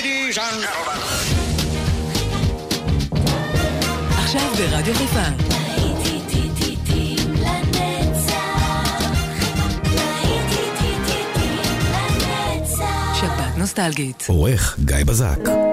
Ladies and gentlemen. עכשיו ברדיו חיפה. נוסטלגית. עורך גיא בזק.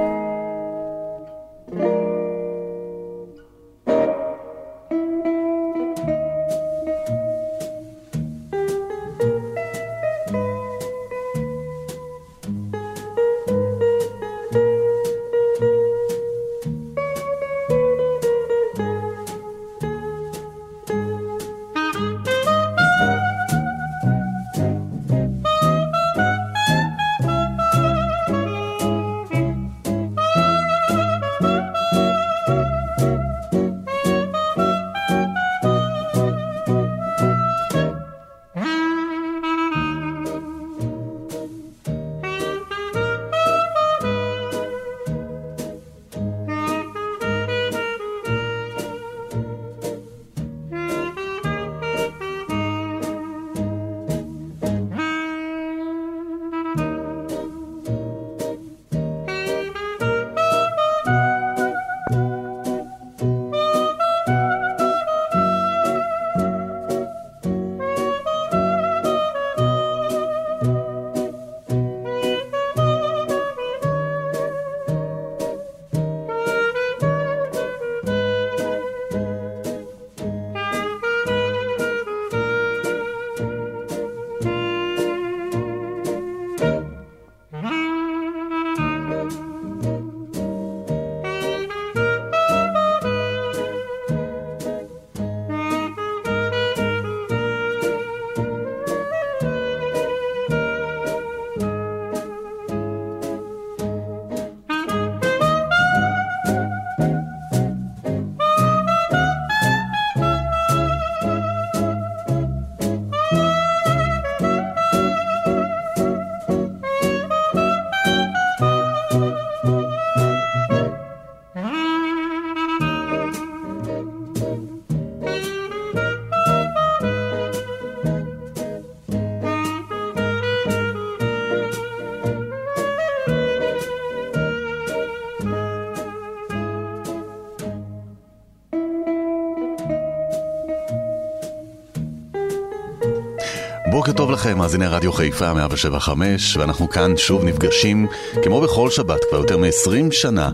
לכם, מאזיני רדיו חיפה 175, ואנחנו כאן שוב נפגשים, כמו בכל שבת, כבר יותר מ-20 שנה,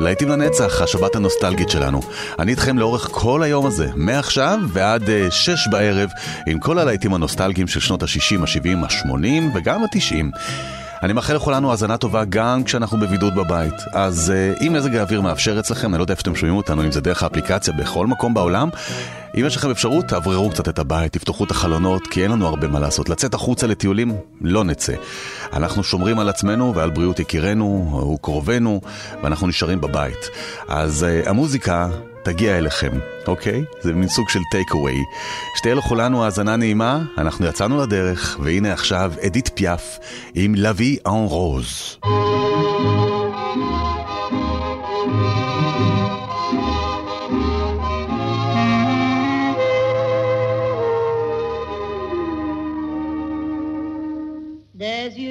להיטים לנצח, השבת הנוסטלגית שלנו. אני איתכם לאורך כל היום הזה, מעכשיו ועד uh, 6 בערב, עם כל הלהיטים הנוסטלגיים של שנות ה-60, ה-70, ה-80 וגם ה-90. אני מאחל לכולנו האזנה טובה גם כשאנחנו בבידוד בבית. אז uh, אם מזג האוויר מאפשר אצלכם, אני לא יודע איפה אתם שומעים אותנו, אם זה דרך האפליקציה בכל מקום בעולם, אם יש לכם אפשרות, תאווררו קצת את הבית, תפתחו את החלונות, כי אין לנו הרבה מה לעשות. לצאת החוצה לטיולים, לא נצא. אנחנו שומרים על עצמנו ועל בריאות יקירנו וקרובנו, ואנחנו נשארים בבית. אז uh, המוזיקה תגיע אליכם, אוקיי? זה מין סוג של טייק אווי. שתהיה לכולנו האזנה נעימה, אנחנו יצאנו לדרך, והנה עכשיו אדית פיאף עם לוי אן רוז.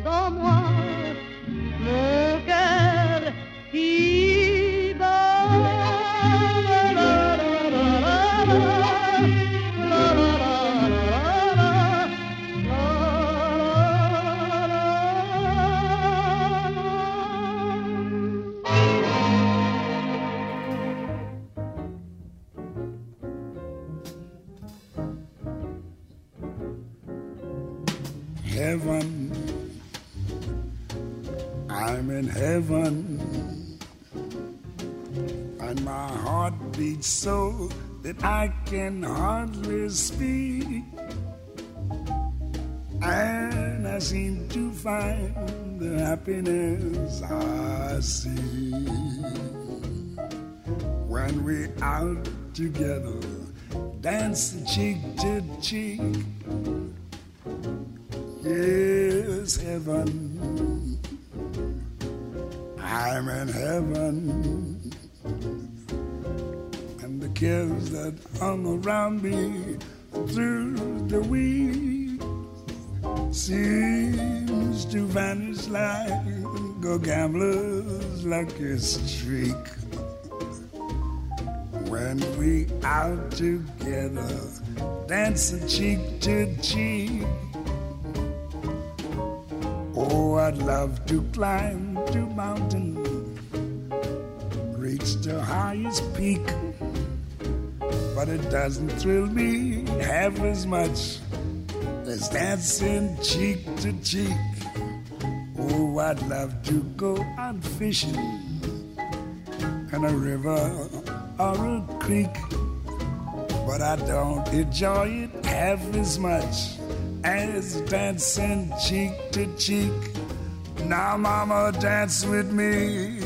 Dans moi mon cœur qui in heaven. And my heart beats so that I can hardly speak. And I seem to find the happiness I see when we're out together, dance cheek to cheek. Yes, heaven. I'm in heaven. And the cares that hung around me through the week seems to vanish like a gambler's lucky streak. When we out together, dancing cheek to cheek. Oh, I'd love to climb to mountain, the highest peak. But it doesn't thrill me half as much as dancing cheek to cheek. Oh, I'd love to go out fishing in a river or a creek. But I don't enjoy it half as much as dancing cheek to cheek. Now, mama, dance with me.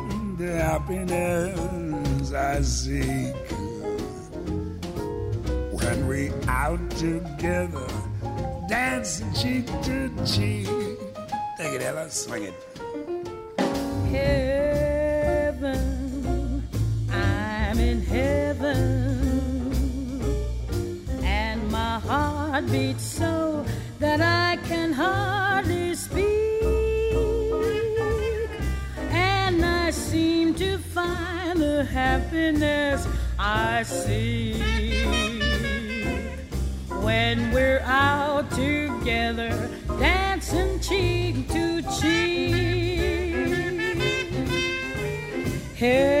the happiness I seek when we out together, dancing cheek to cheek. Take it, Ella, swing it. heaven. I'm in heaven. And my heart beats so that I can hardly the happiness I see when we're out together, dancing cheek to cheek. Heaven,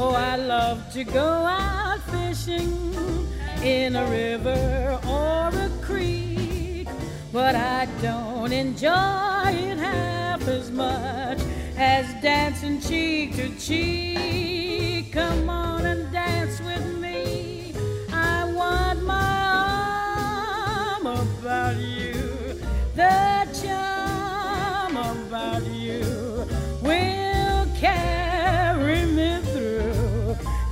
Oh, I love to go out fishing in a river or a creek, but I don't enjoy it half as much as dancing cheek to cheek. Come on and dance with me. I want my arm about you. The charm about you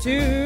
to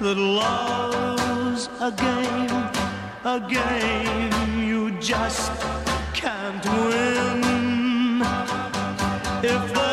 that love's a game, a game you just can't win. If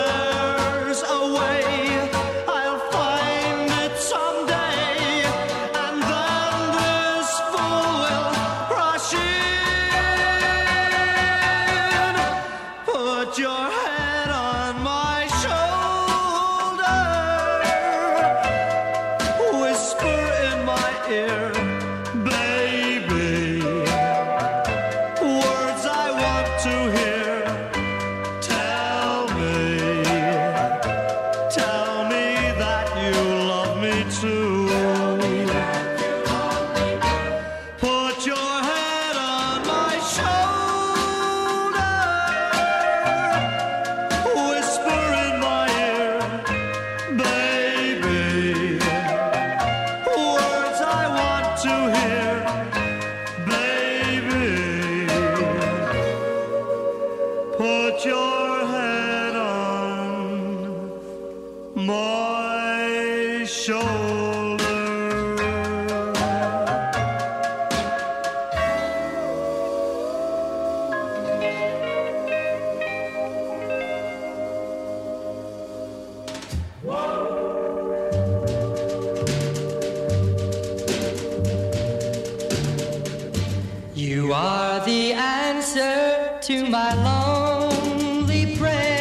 pray.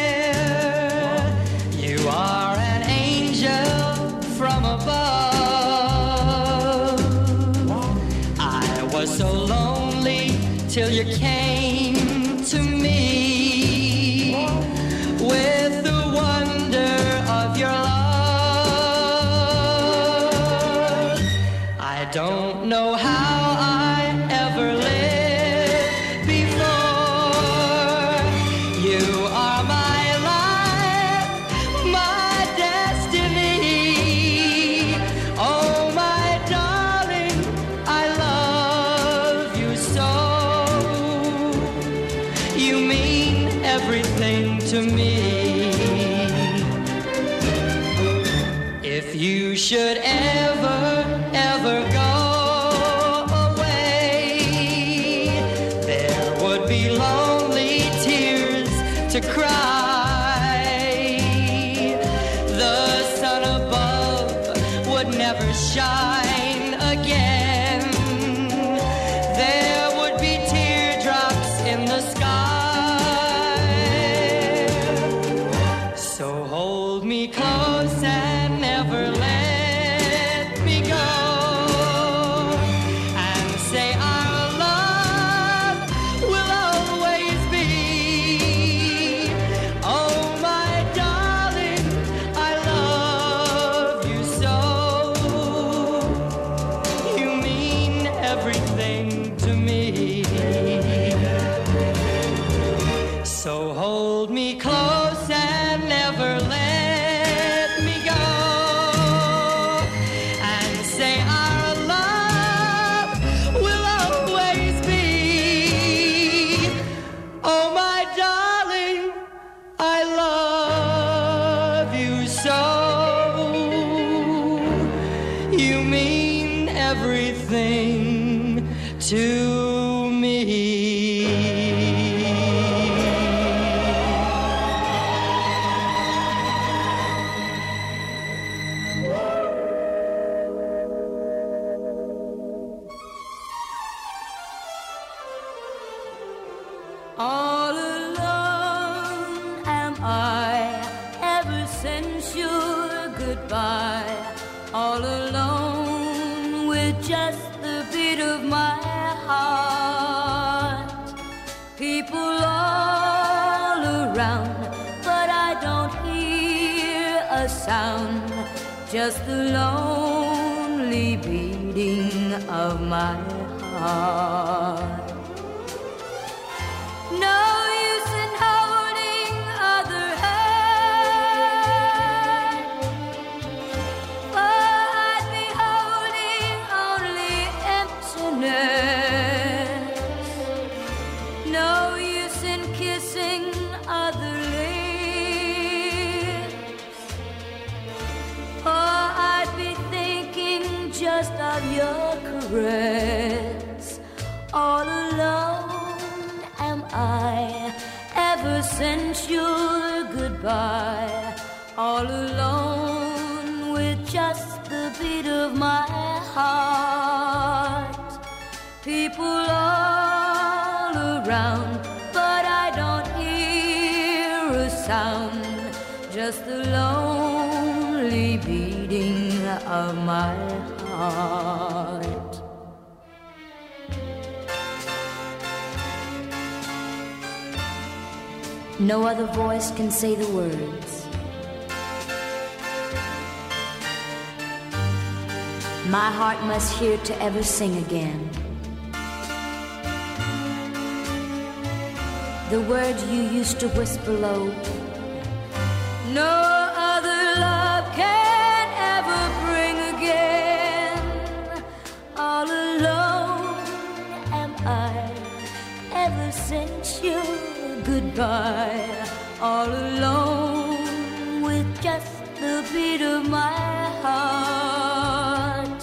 dust of your caress. All alone am I ever since your goodbye. All alone with just the beat of my heart. People all around, but I don't hear a sound. Just the lonely beating of my heart night. No other voice can say the words. My heart must hear to ever sing again. The words you used to whisper low. No! By all alone with just the beat of my heart.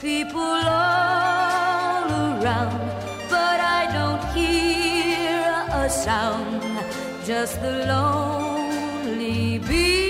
People all around, but I don't hear a sound, just the lonely beat.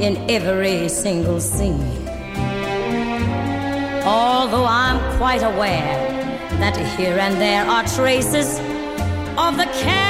in every single scene. Although I'm quite aware that here and there are traces of the cad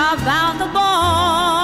about the boy.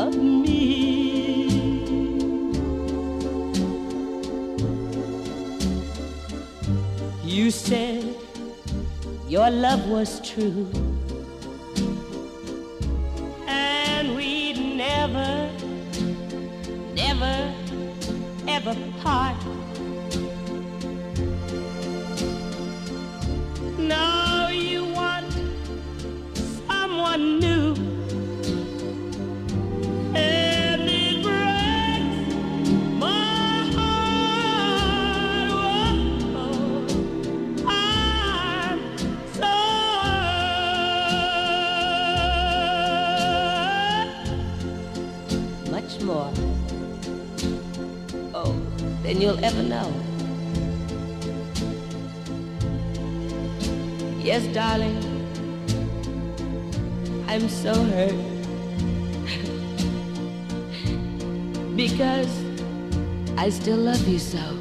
Of me. You said your love was true, and we'd never, never, ever part. Than you'll ever know. Yes, darling. I'm so hurt. because I still love you so.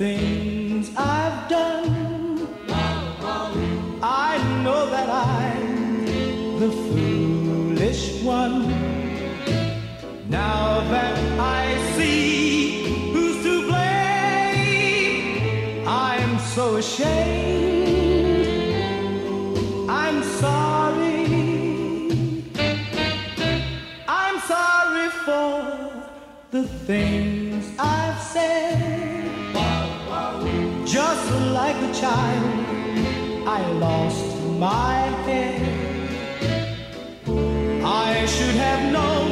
The time I lost my head. I should have known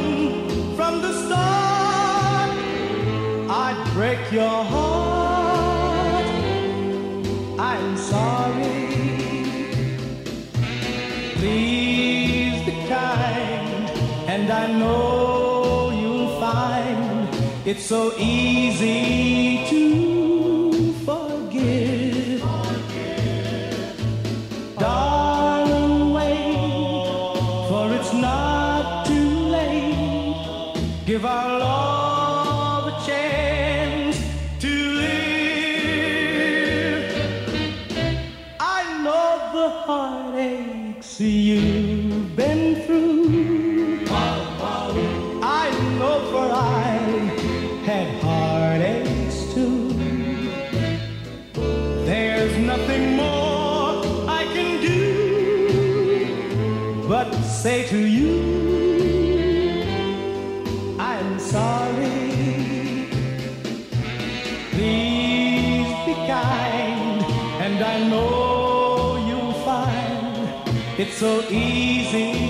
from the start I'd break your heart. I'm sorry. Please be kind, and I know you'll find it's so easy to. so easy.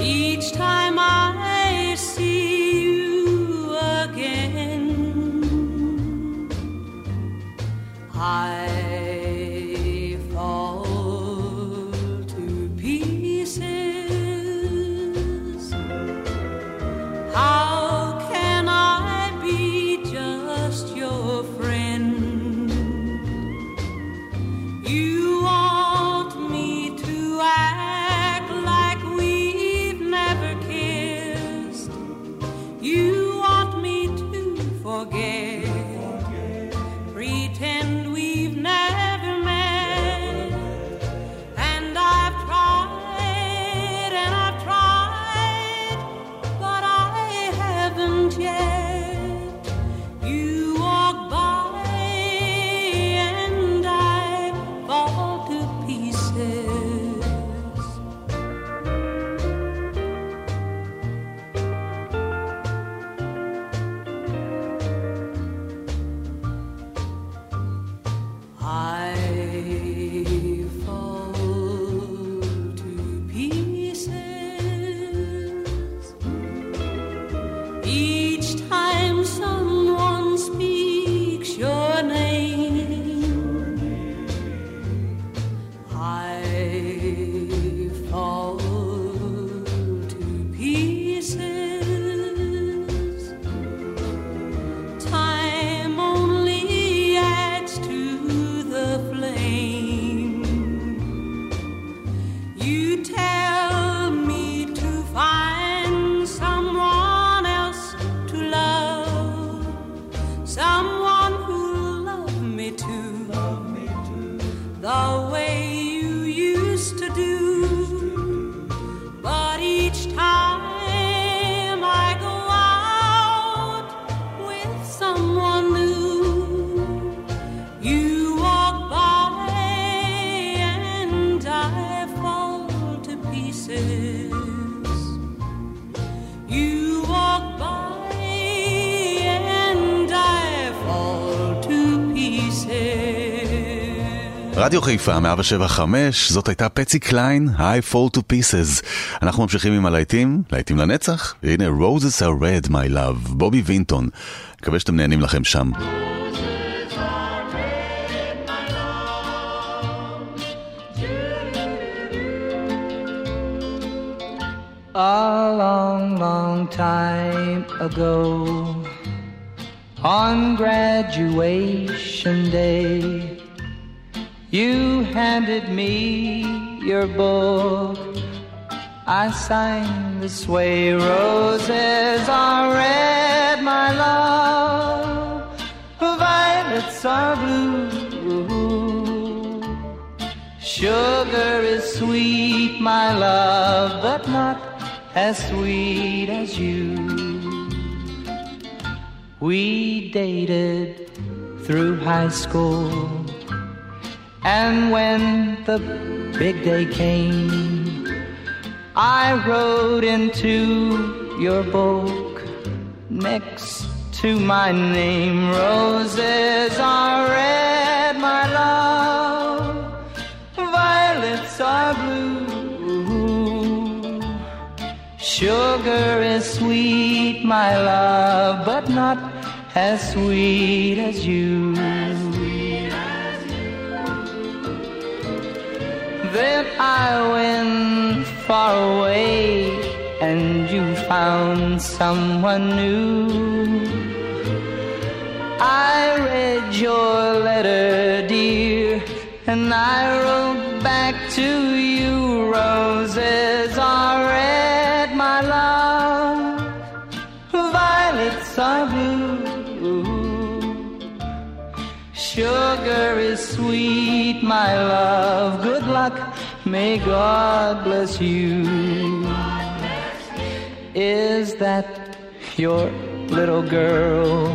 each time. רדיו חיפה, 175, זאת הייתה פצי קליין, I fall to pieces. אנחנו ממשיכים עם הלהיטים, להיטים לנצח, והנה Roses are red, my love, בובי וינטון. מקווה שאתם נהנים לכם שם. A long, long time ago, on graduation day, you handed me your book. I signed this way, roses are red, my love, violets are blue. Sugar is sweet, my love, but not as sweet as you. We dated through high school, and when the big day came, I wrote into your book next to my name. Roses are red, my love, violets are blue. Sugar is sweet, my love, but not as sweet as you. Then I went far away and you found someone new. I read your letter, dear, and I wrote back to you. Roses Sugar is sweet, my love. Good luck, may God bless you. Is that your little girl?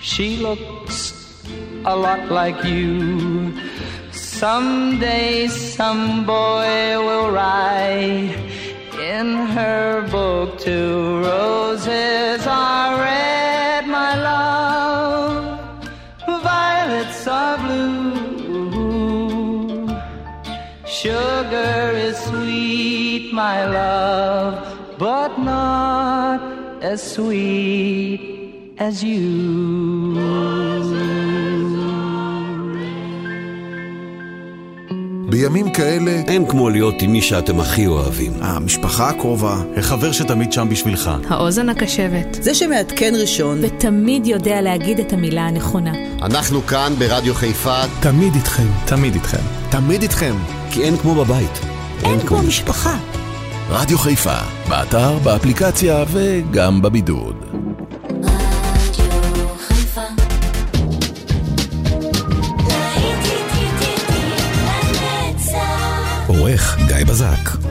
She looks a lot like you. Someday some boy will write in her book too roses are red, Sugar is sweet, my love, but not as sweet as you. בימים כאלה... אין כמו להיות עם מי שאתם הכי אוהבים. המשפחה הקרובה. החבר שתמיד שם בשבילך. האוזן הקשבת. זה שמעדכן ראשון. ותמיד יודע להגיד את המילה הנכונה. אנחנו כאן ברדיו חיפה. תמיד איתכם. תמיד איתכם. תמיד איתכם. כי אין כמו בבית. אין, אין כמו משפחה. רדיו חיפה, באתר, באפליקציה וגם בבידוד. עורך גיא בזק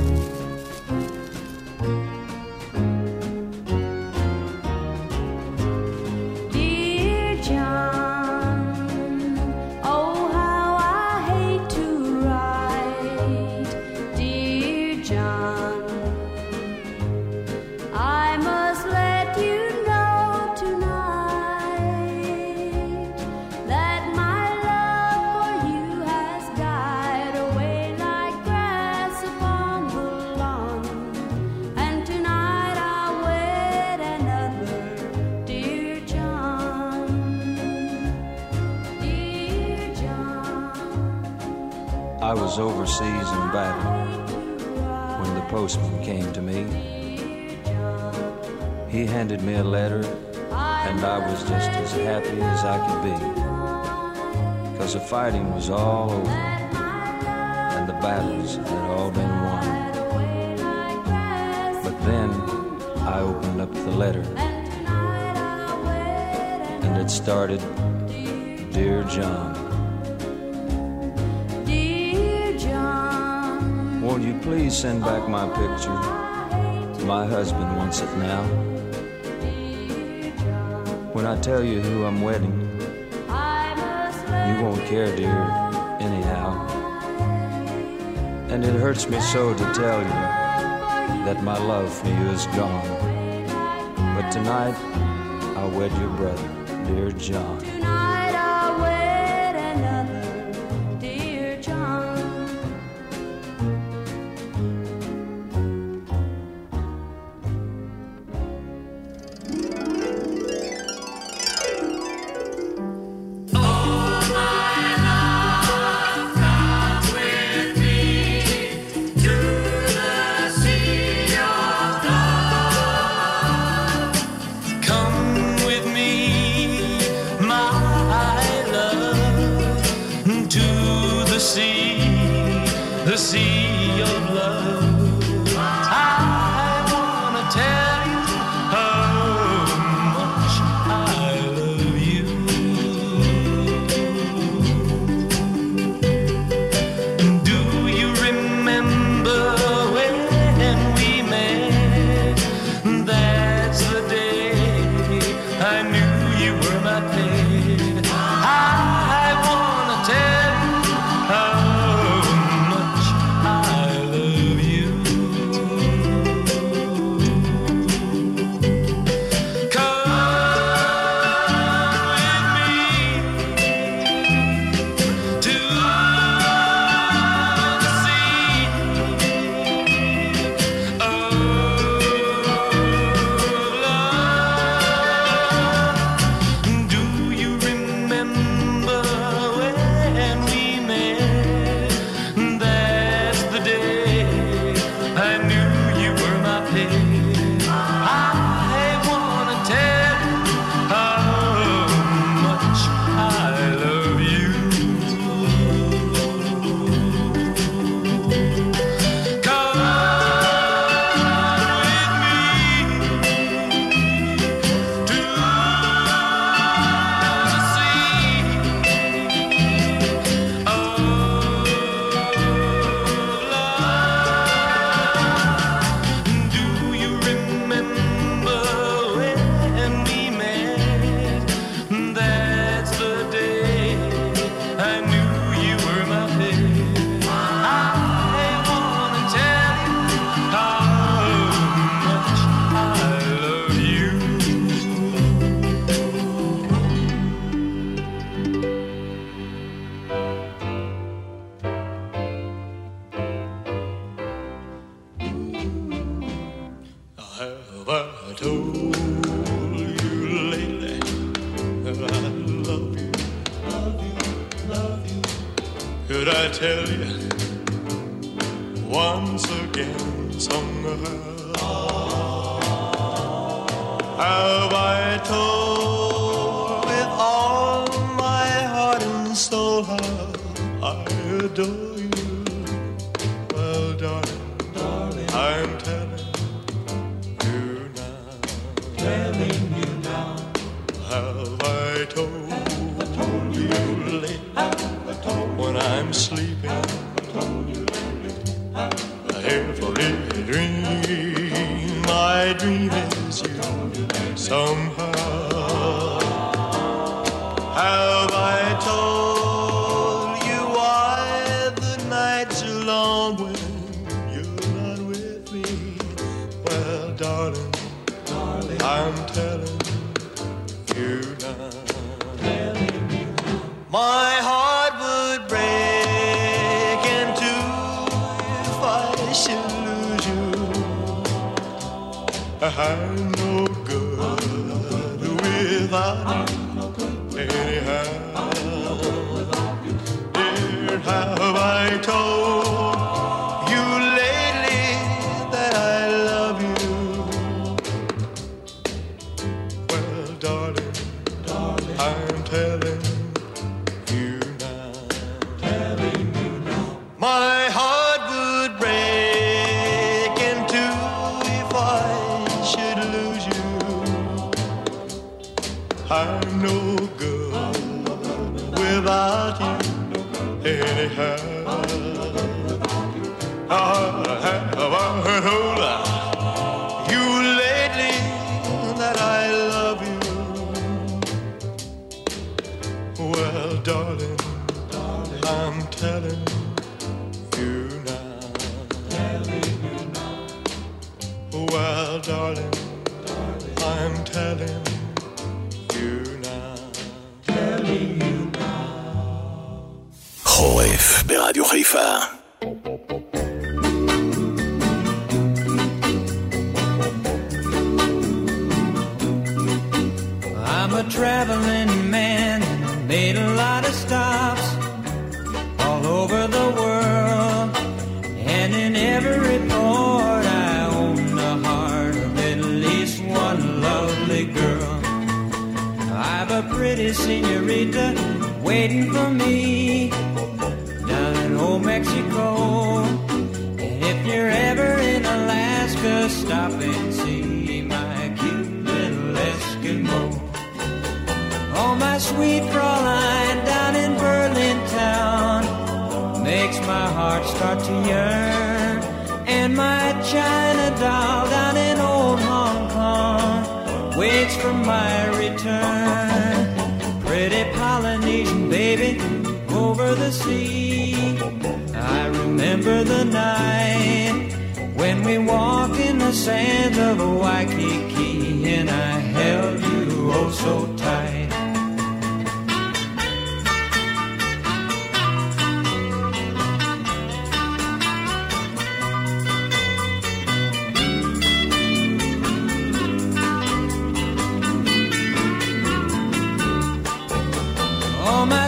and the battles had all been won. But then I opened up the letter, and it started Dear John. Dear John, Won't you please send back my picture? My husband wants it now. When I tell you who I'm wedding, you won't care, dear, And it hurts me so to tell you that my love for you is gone. But tonight, I'll wed your brother, dear John. I told oh, you lately that I love you, love you, love you. Could I tell you once again. Have I told? am sleeping. Every dream I dream is you. Some I'm no good without you anyhow. Over the sea. I remember the night when we walked in the sands of Waikiki and I held you oh so tight.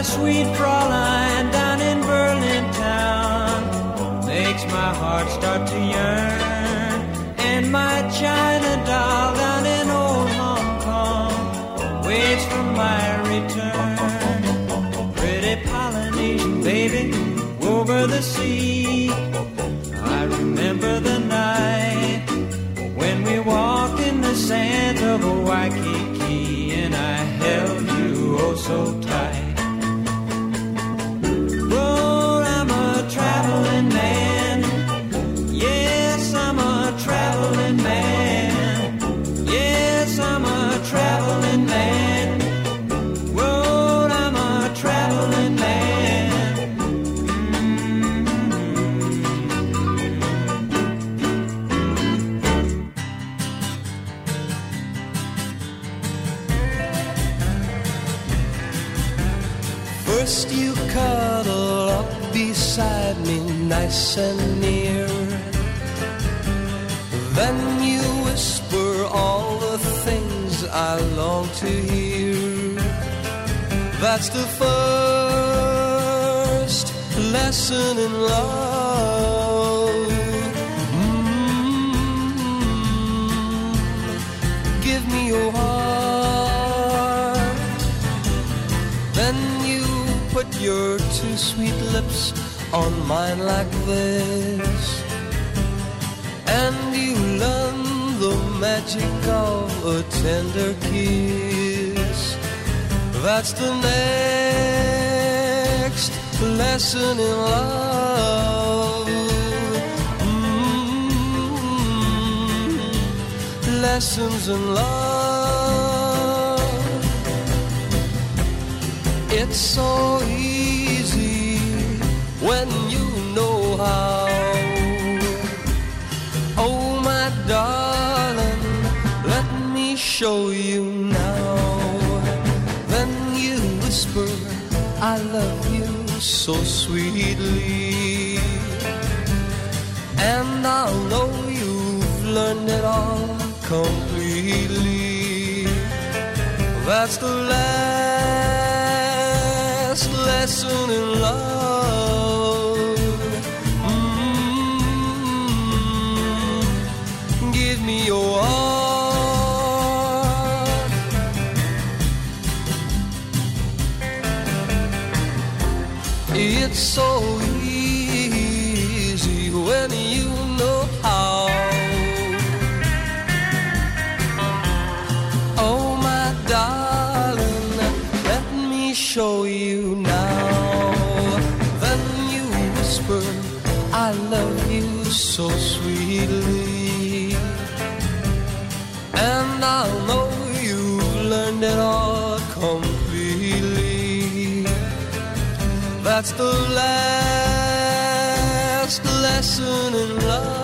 Sweet Fraulein down in Berlin town makes my heart start to yearn. And my China I long to hear That's the first lesson in love Mm. Give me your heart then you put your two sweet lips on mine like this. And you learn the magic of a tender kiss. That's the next lesson in love. Mm, Lessons in love. It's so easy when you know how. Show you now. Then you whisper, I love you so sweetly. And I'll know you've learned it all completely. That's the last lesson in love. Mm, give me your heart. So easy when you know how. Oh, my darling, let me show you now. Then you whisper, I love you so sweetly. That's the last lesson in love.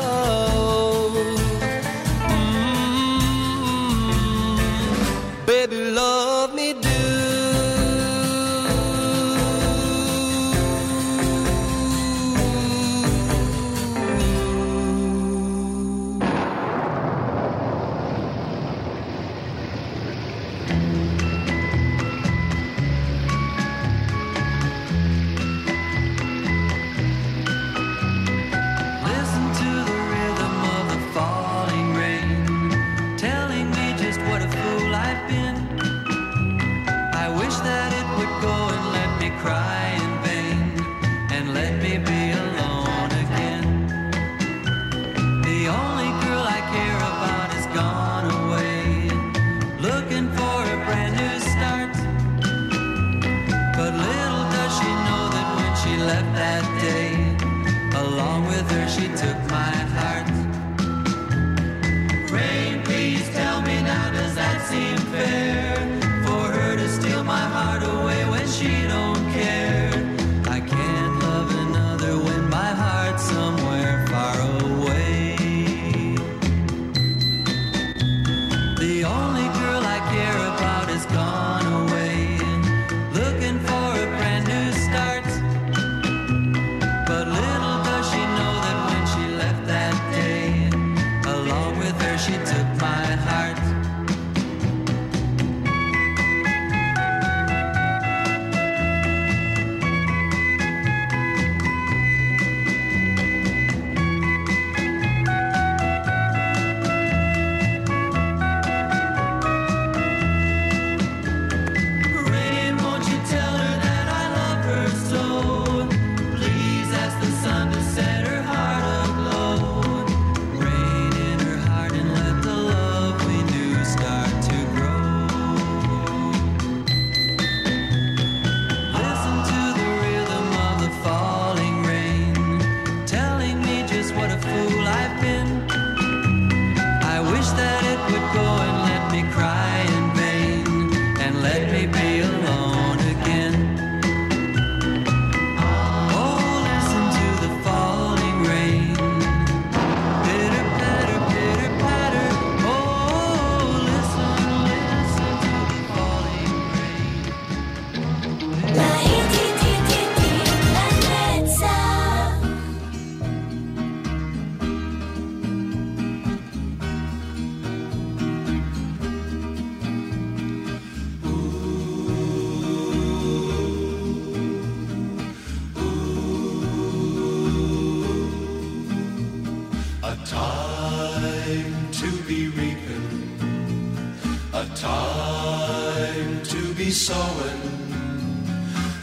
Time to be sowing.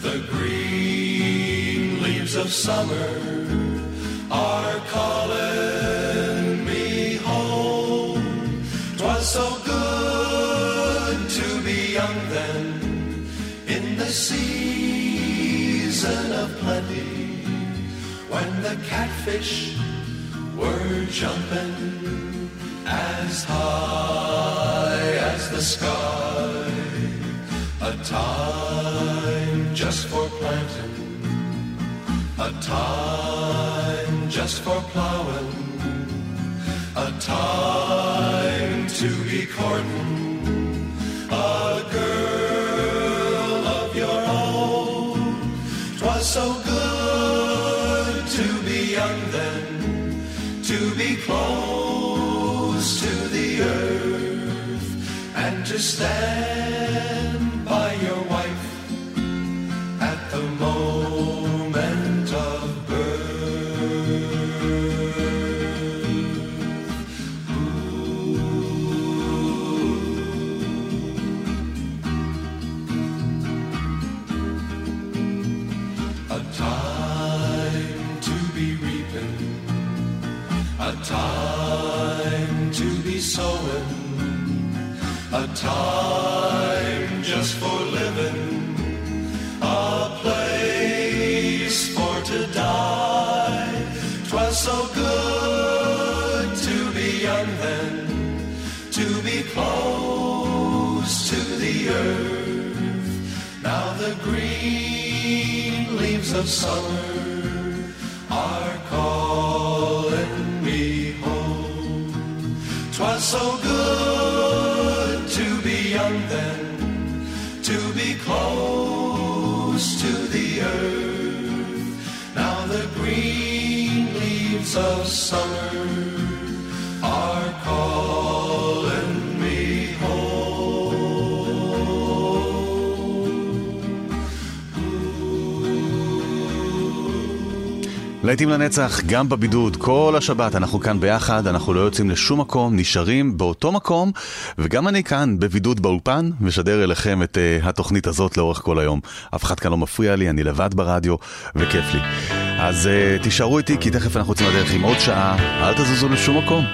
The green leaves of summer are calling me home. Twas so good to be young then, in the season of plenty, when the catfish were jumping as high sky. A time just for planting, a time just for plowing, a time to be courting a girl of your own. Twas so and time just for living, a place for to die. Twas so good to be young then, to be close to the earth. Now the green leaves of summer are calling me home. Twas so good summer are calling me להיטים לנצח, גם בבידוד, כל השבת אנחנו כאן ביחד, אנחנו לא יוצאים לשום מקום, נשארים באותו מקום, וגם אני כאן בבידוד באולפן, משדר אליכם את uh, התוכנית הזאת לאורך כל היום. אף אחד כאן לא מפריע לי, אני לבד ברדיו, וכיף לי. אז uh, תישארו איתי, כי תכף אנחנו יוצאים לדרך עם עוד שעה, אל תזוזו לשום מקום.